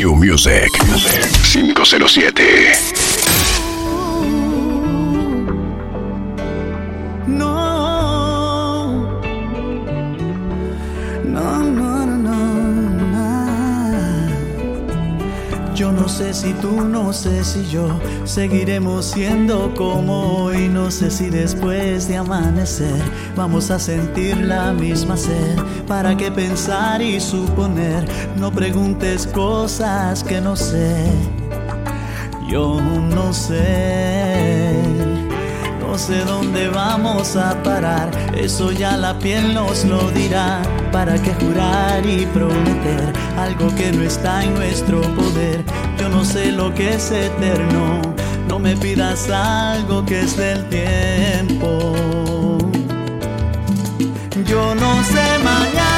New Music 507. Si tú, no sé si yo seguiremos siendo como hoy. No sé si después de amanecer vamos a sentir la misma sed. ¿Para qué pensar y suponer? No preguntes cosas que no sé. Yo no sé. No sé dónde vamos a parar, eso ya la piel nos lo dirá. ¿Para qué jurar y prometer algo que no está en nuestro poder? Yo no sé lo que es eterno, no me pidas algo que es del tiempo. Yo no sé mañana,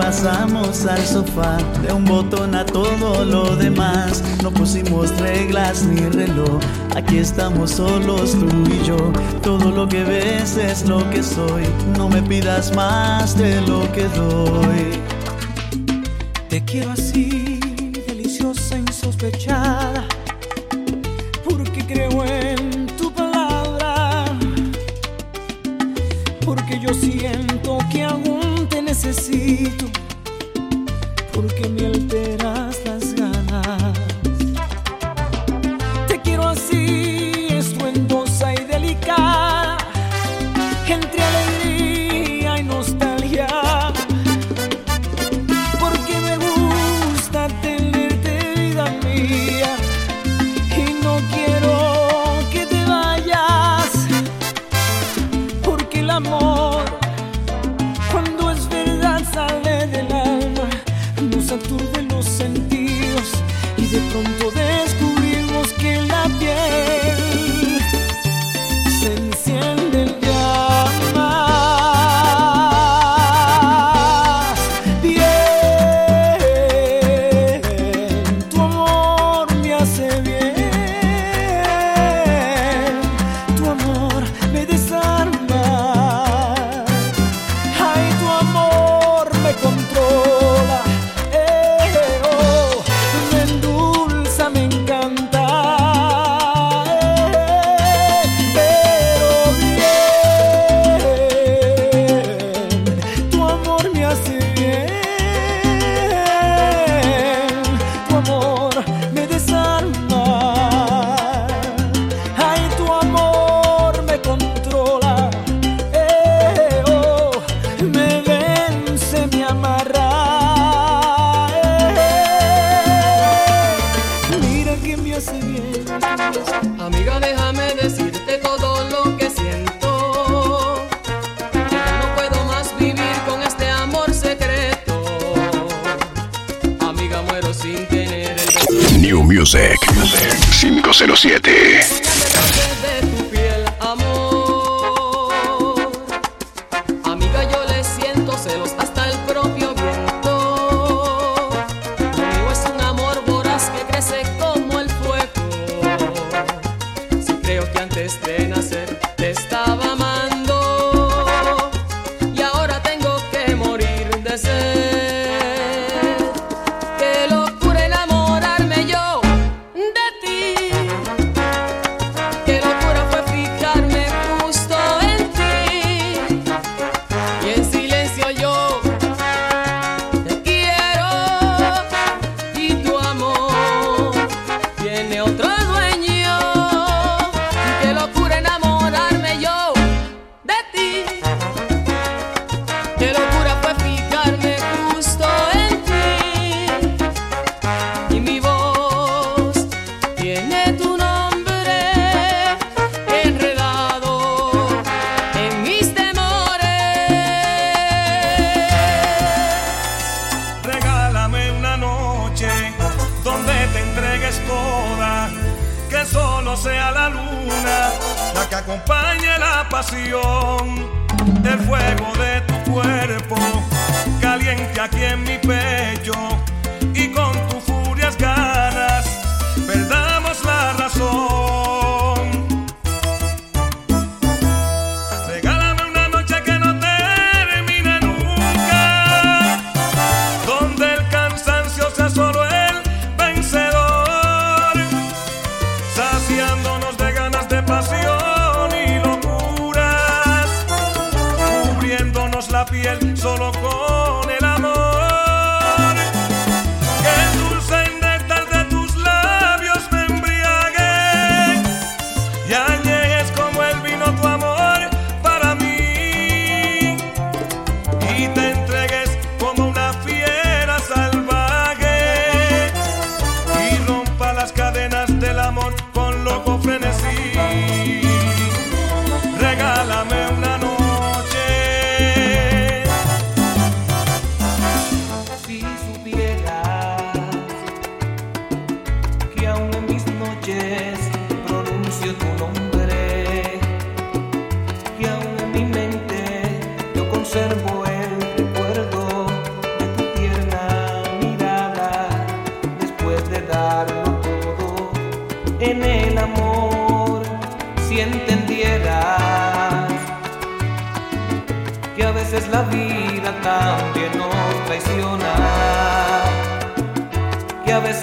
pasamos al sofá, de un botón a todo lo demás. No pusimos reglas ni reloj, aquí estamos solos tú y yo. Todo lo que ves es lo que soy, no me pidas más de lo que doy. Te quiero así, deliciosa, insospechada, porque creo en tu palabra, porque yo siento que te porque me alteras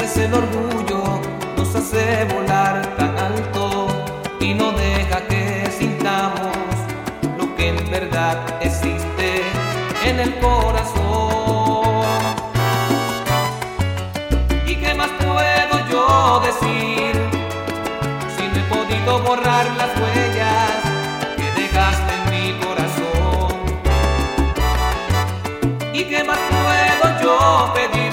veces el orgullo nos hace volar tan alto y no deja que sintamos lo que en verdad existe en el corazón. ¿Y qué más puedo yo decir si no he podido borrar las huellas que dejaste en mi corazón? ¿Y qué más puedo yo pedir?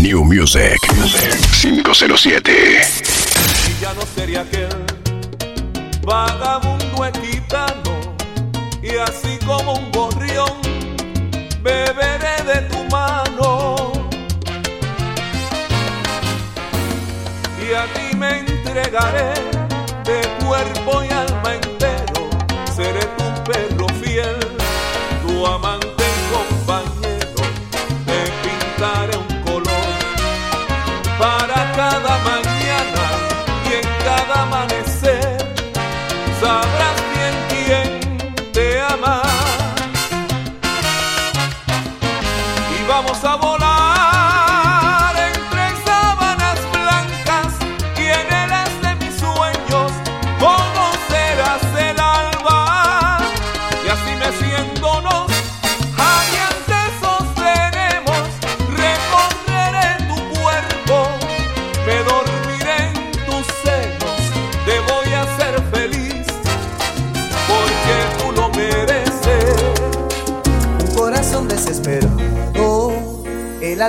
New Music 507. Y ya no sería aquel vagabundo equitano y así como un gorrión beberé de tu mano y a ti me entregaré de cuerpo y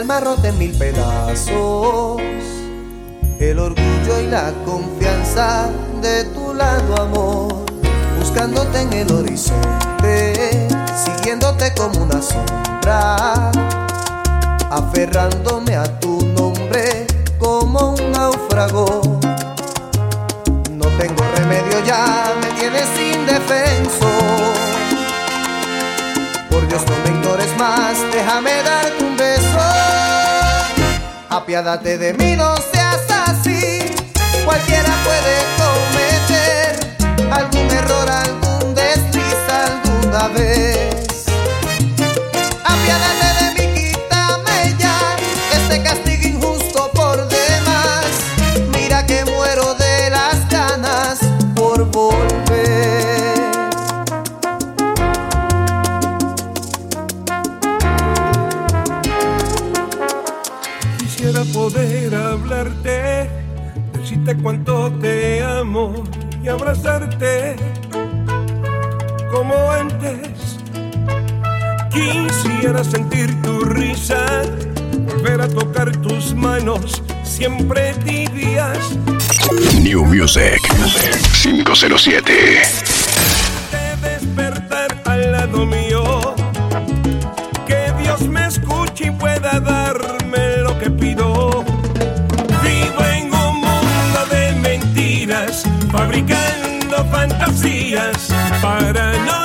alma rota mil pedazos, el orgullo y la confianza de tu lado, amor, buscándote en el horizonte, siguiéndote como una sombra, aferrándome a tu nombre como un náufrago. No tengo remedio ya, me tienes indefenso. Por Dios, no me ignores más, déjame dar apiádate de mí, no seas así. Cualquiera puede cometer algún error, algún desliz alguna vez. Apiádate amor y abrazarte como antes. Quisiera sentir tu risa, volver a tocar tus manos siempre tibias. New Music 507 fabricando fantasías para no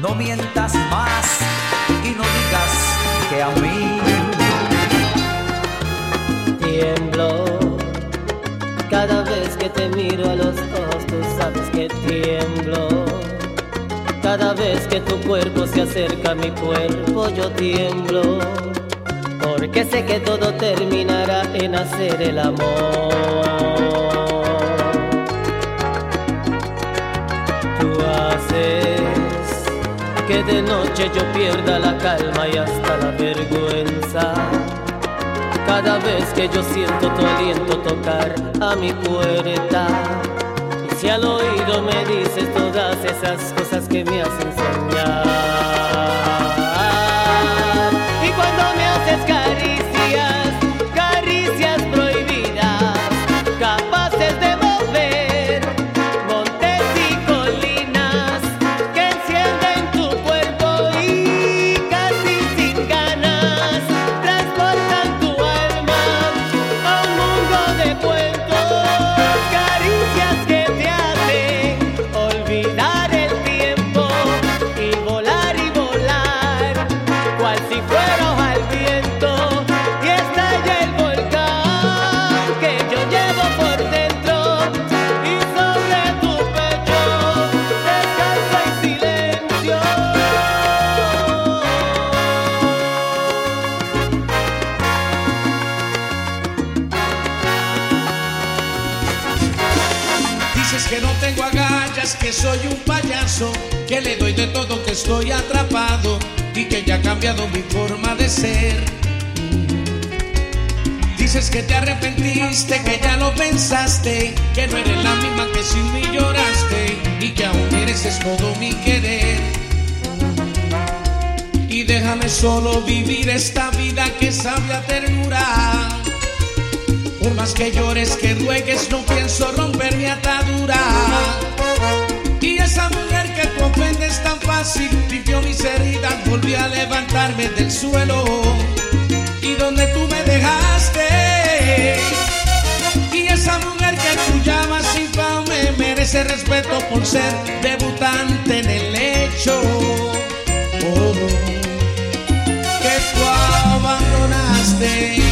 no mientas más y no digas que a mí tiemblo cada vez que te miro a los ojos, tú sabes que tiemblo. Cada vez que tu cuerpo se acerca a mi cuerpo, yo tiemblo, porque sé que todo terminará en hacer el amor. que de noche yo pierda la calma y hasta la vergüenza. Cada vez que yo siento tu aliento tocar a mi puerta. Y si al oído me dices todas esas cosas que me hacen soñar. esta vida que sabe a ternura. Por más que llores, que ruegues, no pienso romper mi atadura. Y esa mujer que tú ofendes tan fácil limpió mis heridas, volví a levantarme del suelo. Y donde tú me dejaste. Y esa mujer que tú llamas infame merece respeto por ser debutante en el hecho. Oh. You.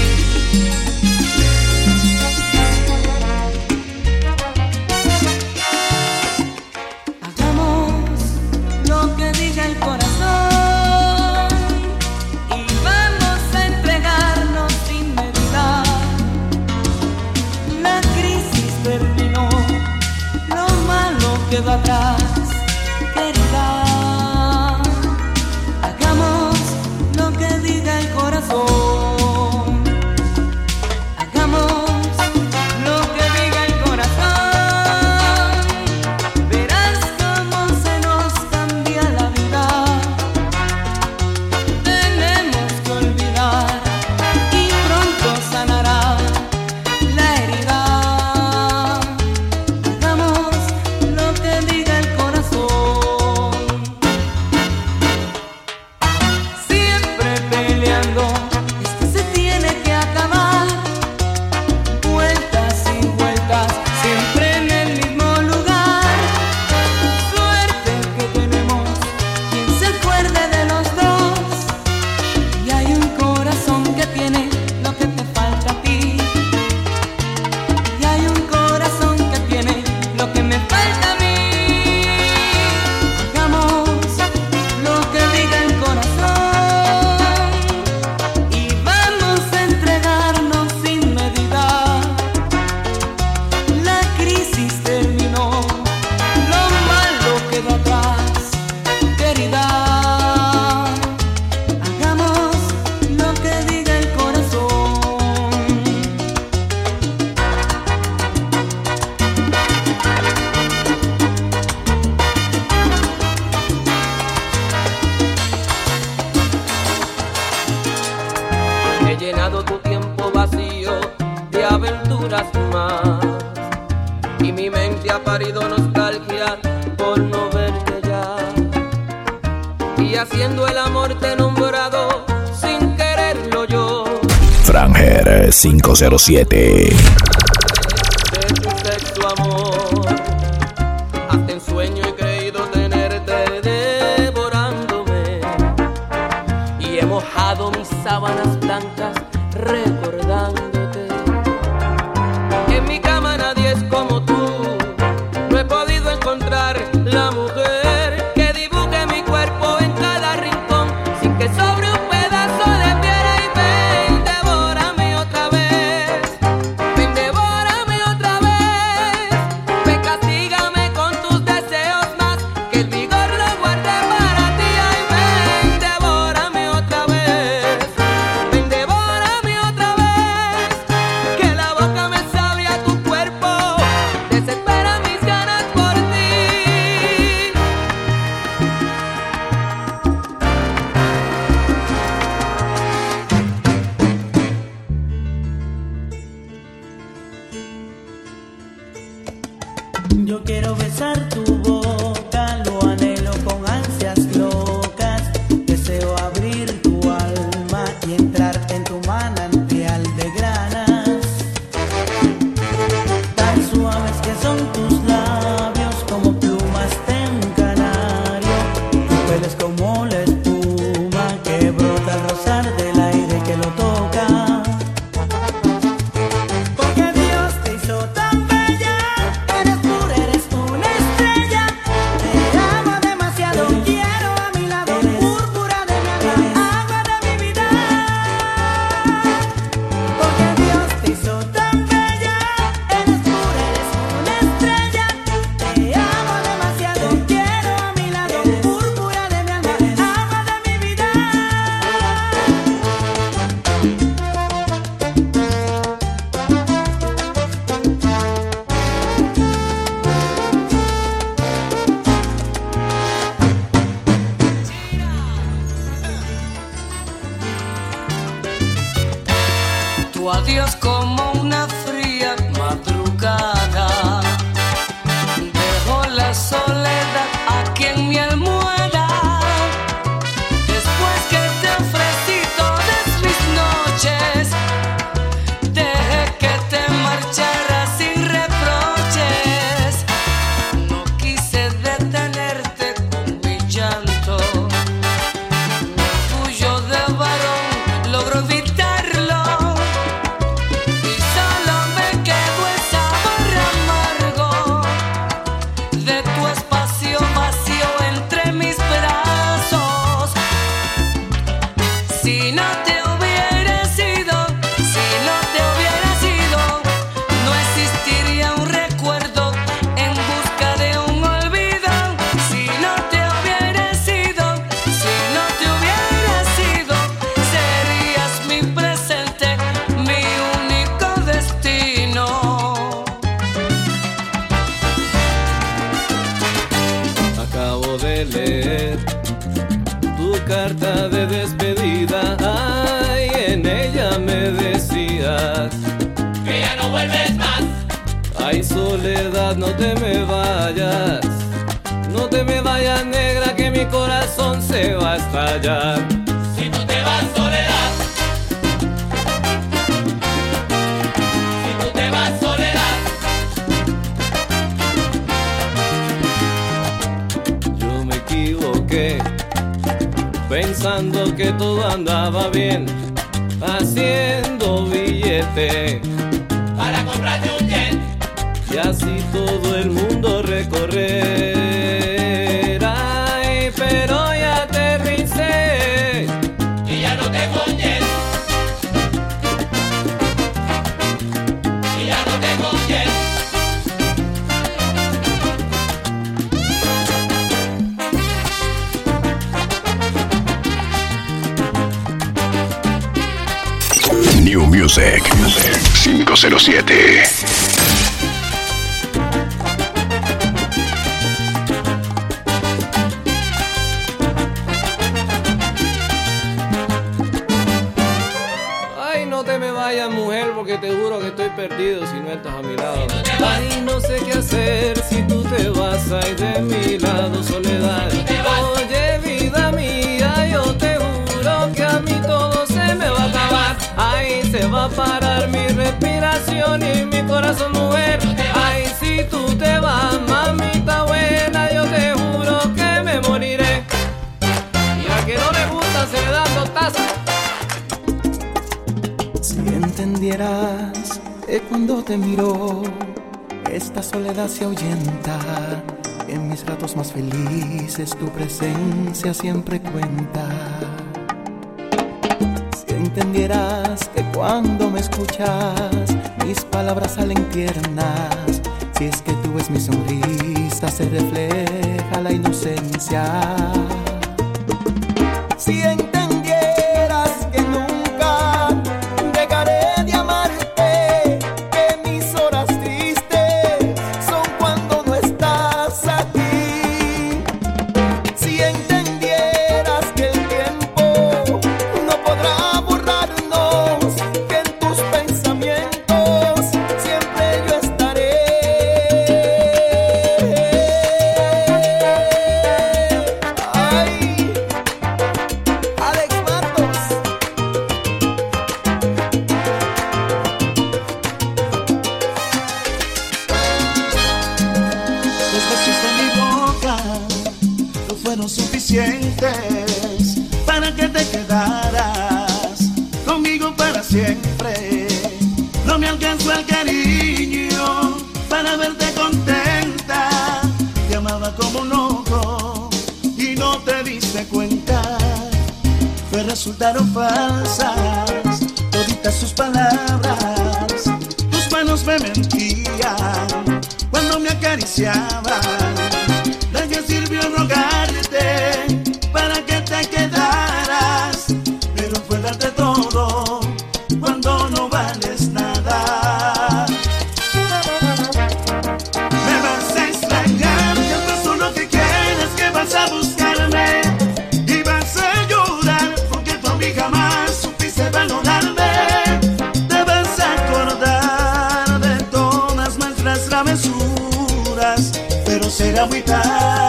507. para comprarte un jet y así todo el mundo recorrer. Ay, pero ya aterricé y ya no tengo un jet. Y ya no tengo un. New Music 507. corazón, mujer. Ay, si tú te vas, mamita buena, yo te juro que me moriré. Y al que no le gusta se le dan dos tazas. Si entendieras que cuando te miro, esta soledad se ahuyenta. En mis ratos más felices tu presencia siempre cuenta. Si entendieras que cuando me escuchas, mis palabras salen tiernas. Si es que tú ves mi sonrisa, se refleja la inocencia. agüitar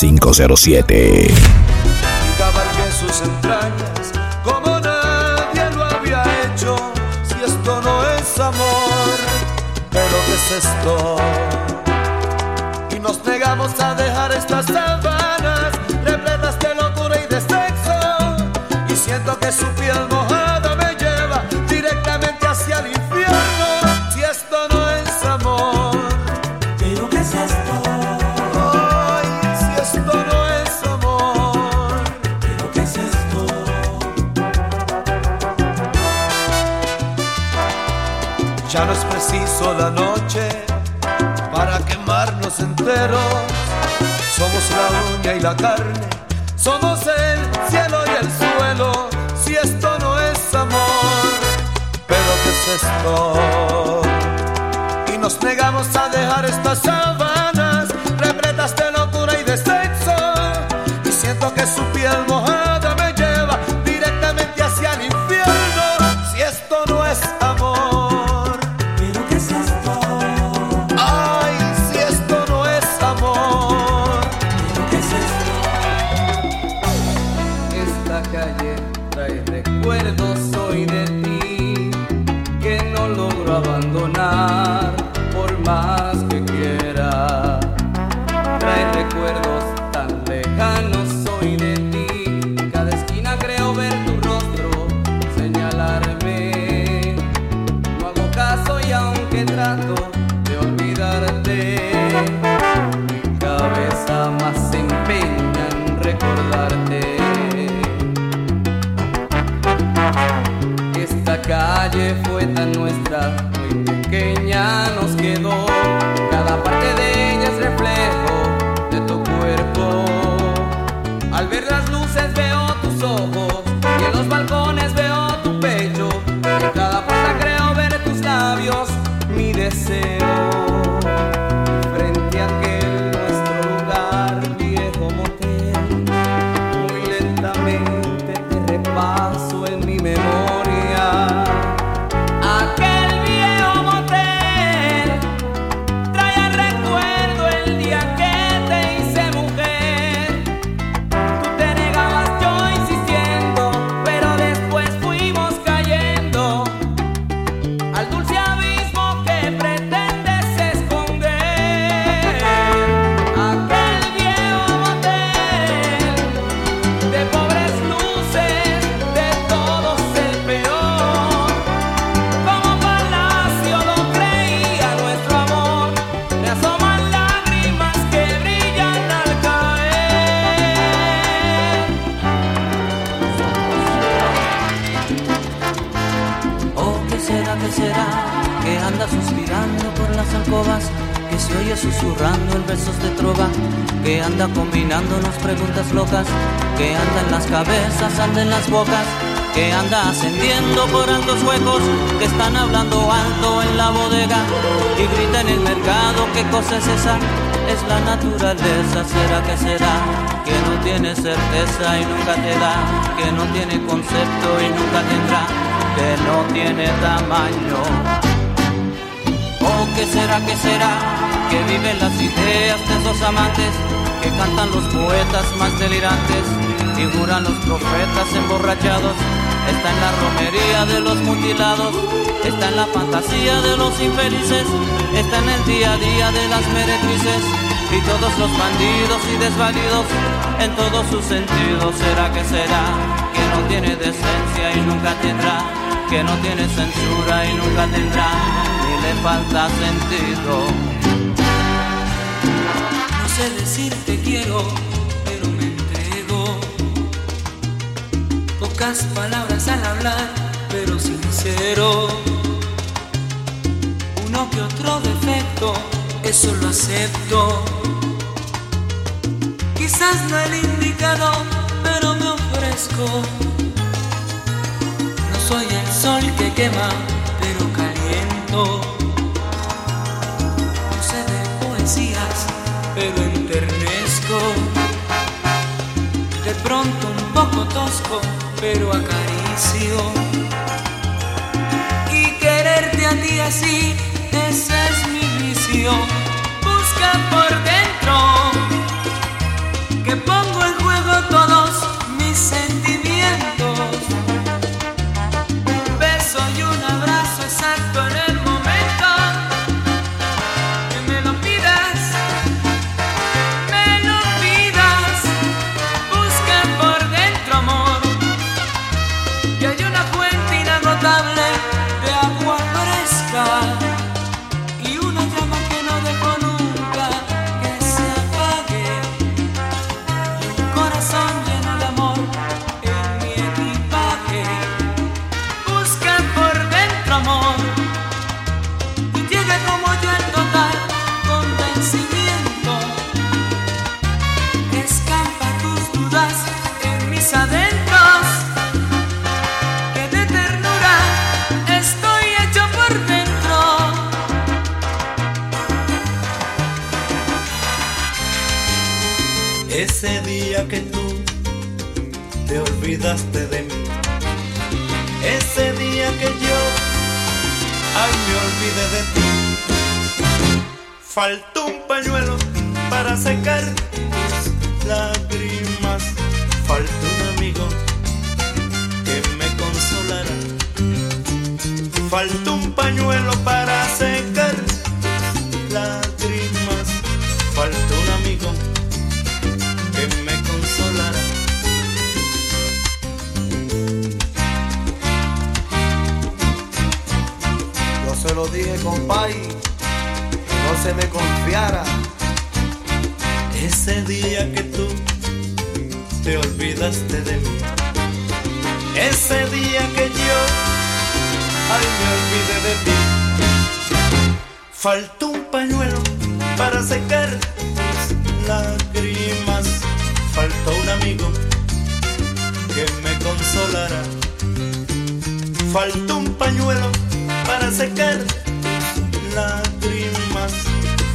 507. La carne, somos el cielo y el suelo. Si esto no es amor, pero ¿qué es esto? Y nos negamos a dejar estas sábanas repletas de locura y de sexo. Y siento que su piel mojada que están hablando alto en la bodega y grita en el mercado, ¿qué cosa es esa? Es la naturaleza, será que será, que no tiene certeza y nunca te da, que no tiene concepto y nunca tendrá que no tiene tamaño. Oh, ¿qué será, qué será? Que viven las ideas de esos amantes, que cantan los poetas más delirantes y juran los profetas emborrachados. Está en la romería de los mutilados, está en la fantasía de los infelices, está en el día a día de las meretrices y todos los bandidos y desvalidos en todos sus sentidos. ¿Será que será? Que no tiene decencia y nunca tendrá, que no tiene censura y nunca tendrá, ni le falta sentido. No sé decir te quiero, Pocas palabras al hablar, pero sincero. Uno que otro defecto, eso lo acepto. Quizás no el indicado, pero me ofrezco. No soy el sol que quema, pero caliento. No sé de poesías, pero enternezco. De pronto un poco tosco, pero acaricio. Y quererte a ti así, ese es mi vicio. Busca por dentro, fall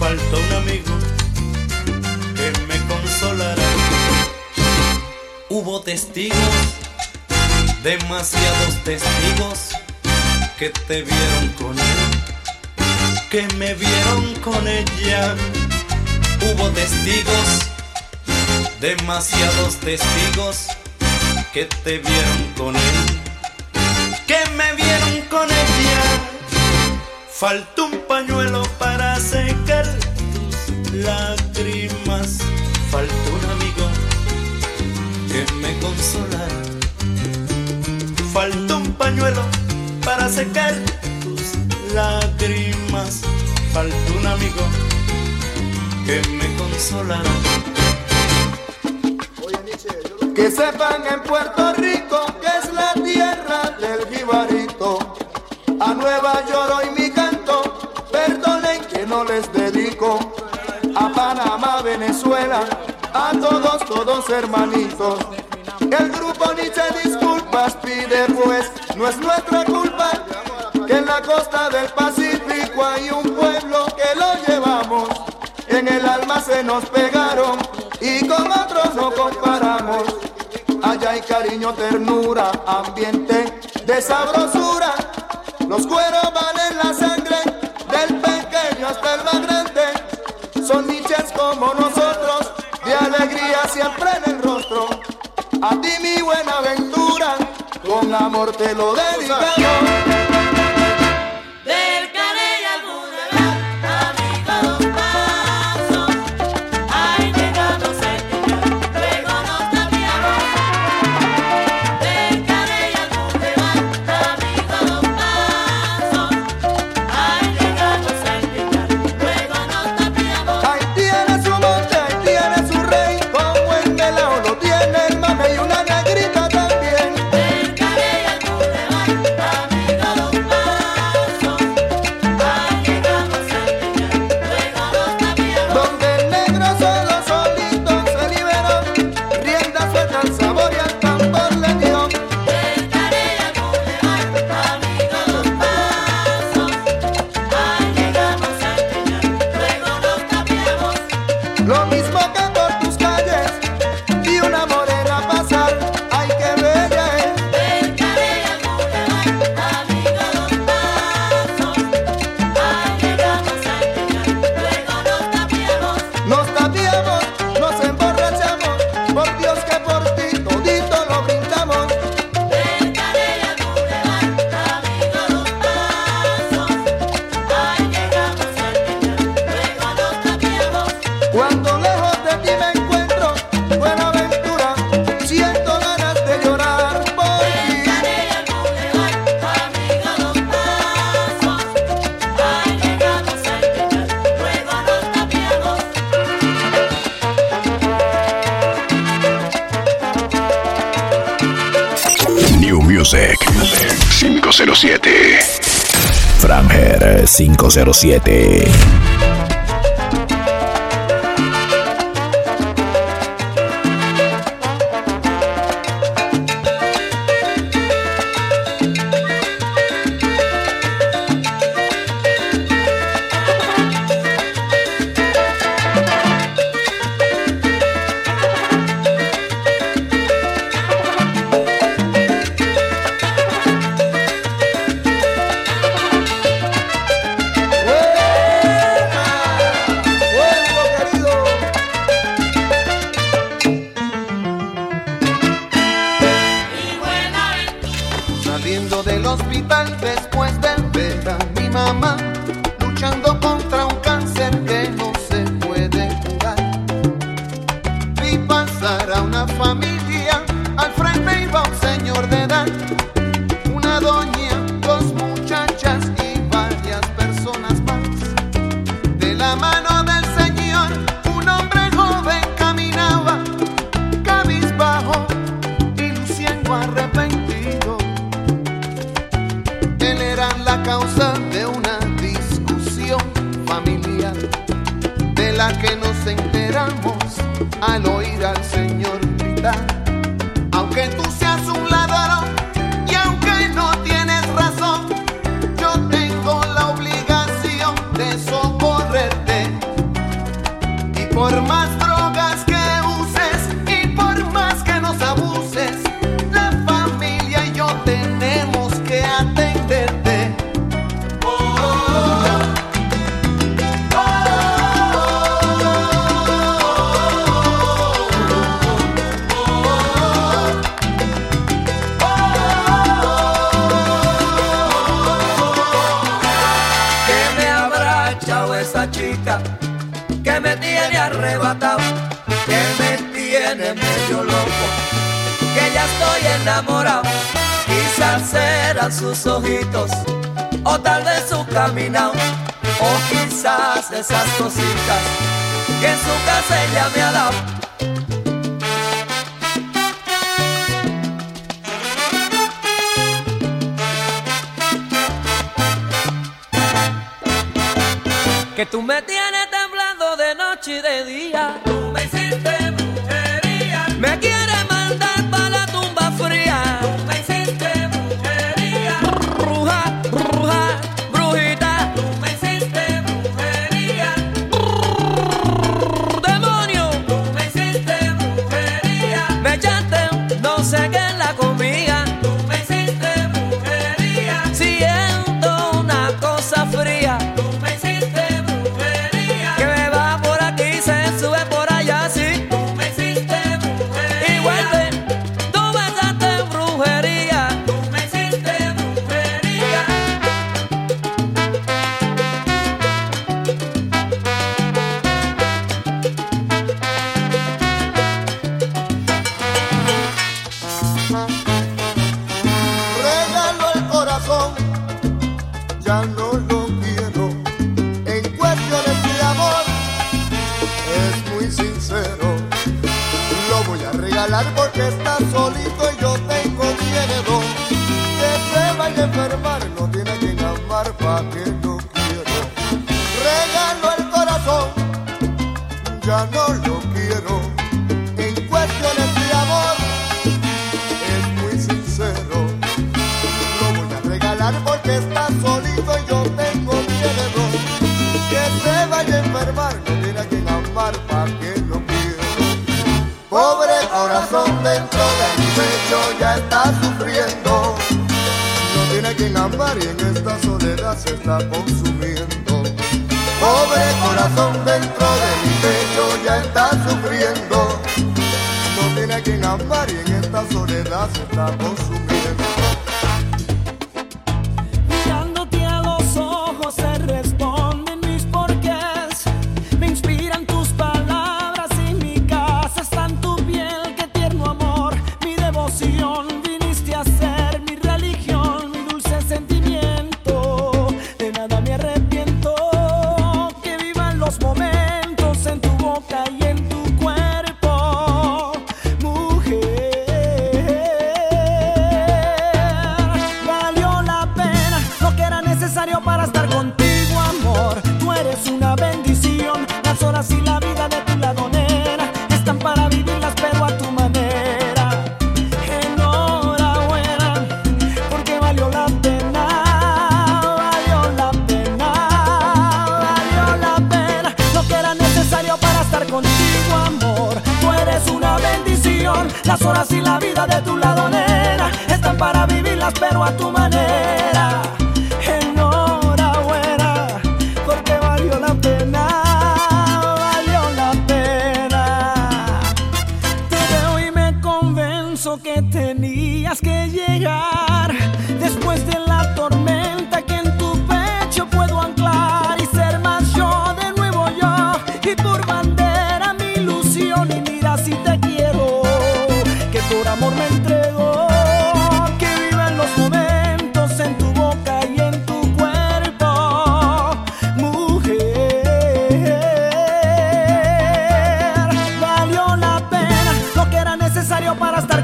Faltó un amigo que me consolará. Hubo testigos, demasiados testigos que te vieron con él, que me vieron con ella. Hubo testigos, demasiados testigos que te vieron con él, que me vieron con ella. Faltó un pañuelo para secar tus lágrimas. Faltó un amigo que me consolara. Faltó un pañuelo para secar tus lágrimas. Faltó un amigo que me consolara. Que sepan en Puerto Rico que es la tierra del jibarito. A Nueva York perdonen que no les dedico. A Panamá, Venezuela, a todos, todos hermanitos. El grupo Nietzsche disculpas pide pues, no es nuestra culpa que en la costa del Pacífico hay un pueblo que lo llevamos. En el alma se nos pegaron y con otros no comparamos. Allá hay cariño, ternura, ambiente de sabrosura. Los cueros van como nosotros, de alegría siempre en el rostro. A ti mi buena aventura, con amor te lo dedicamos. 507. Franger 507. I know ojitos, o tal vez su caminado, o quizás esas cositas que en su casa ella me ha dado.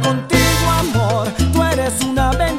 contigo amor, tú eres una bendición.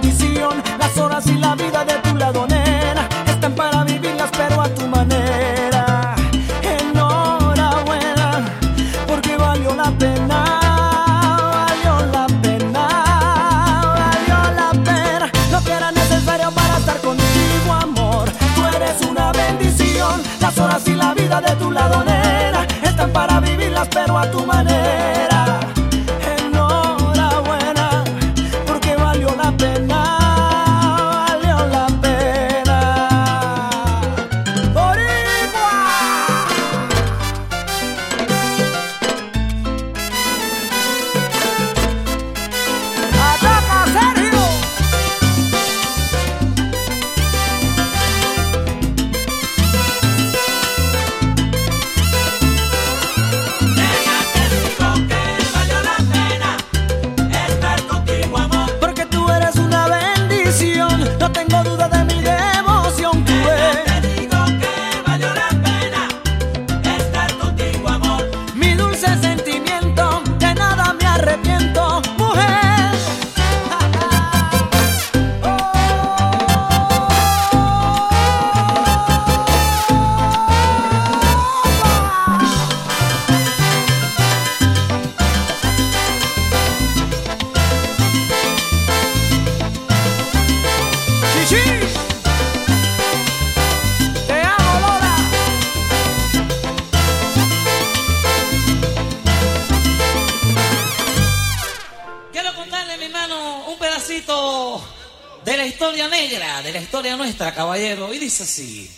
historia nuestra, caballero, y dice así.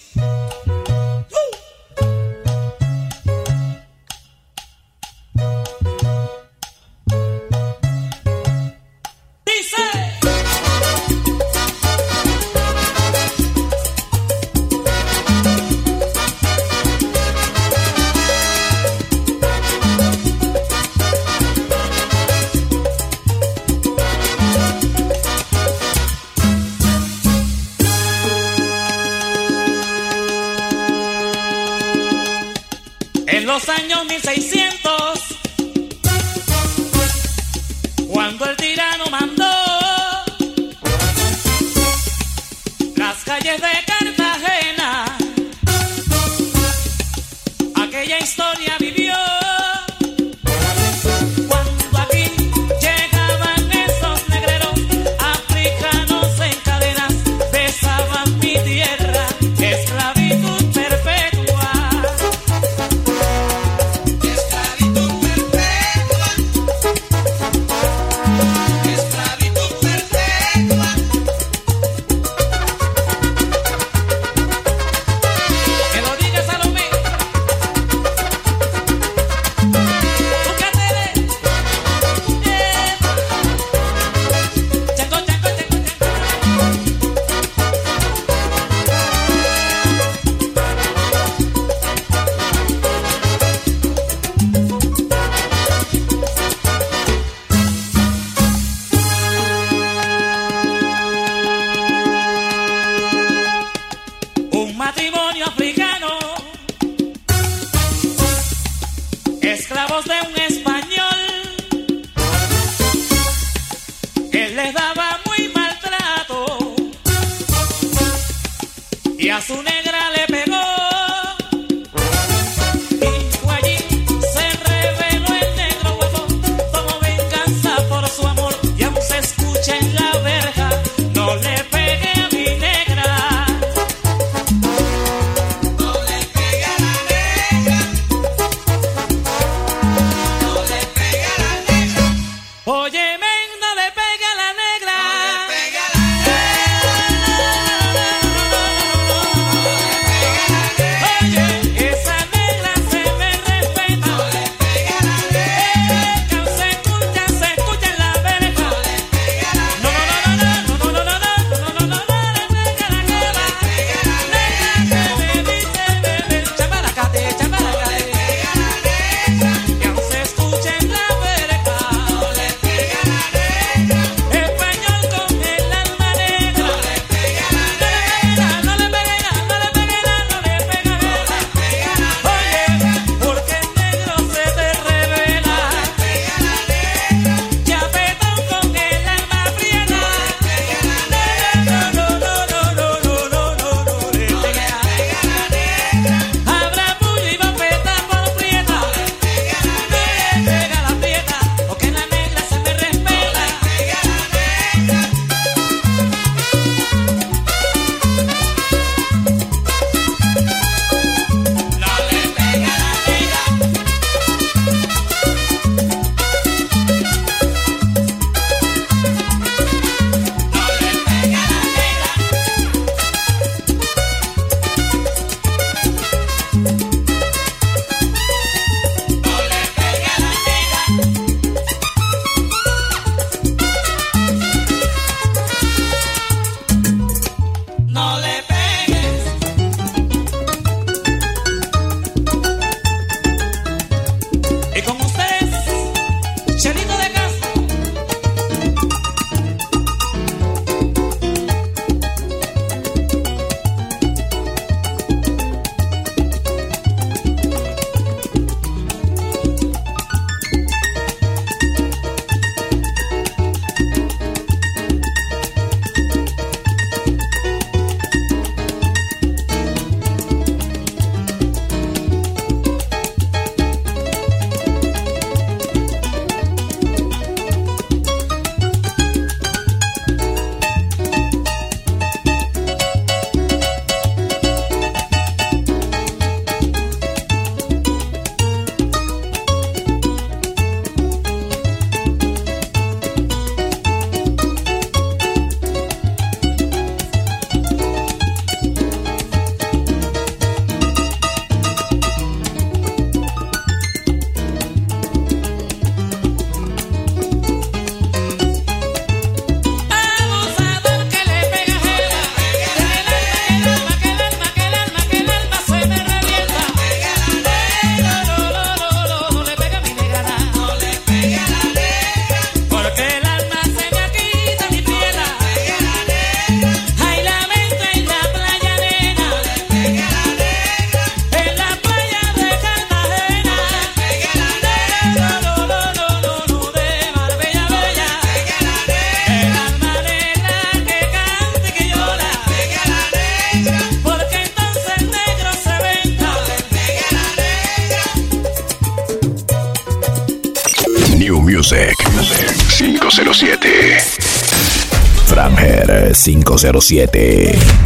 507.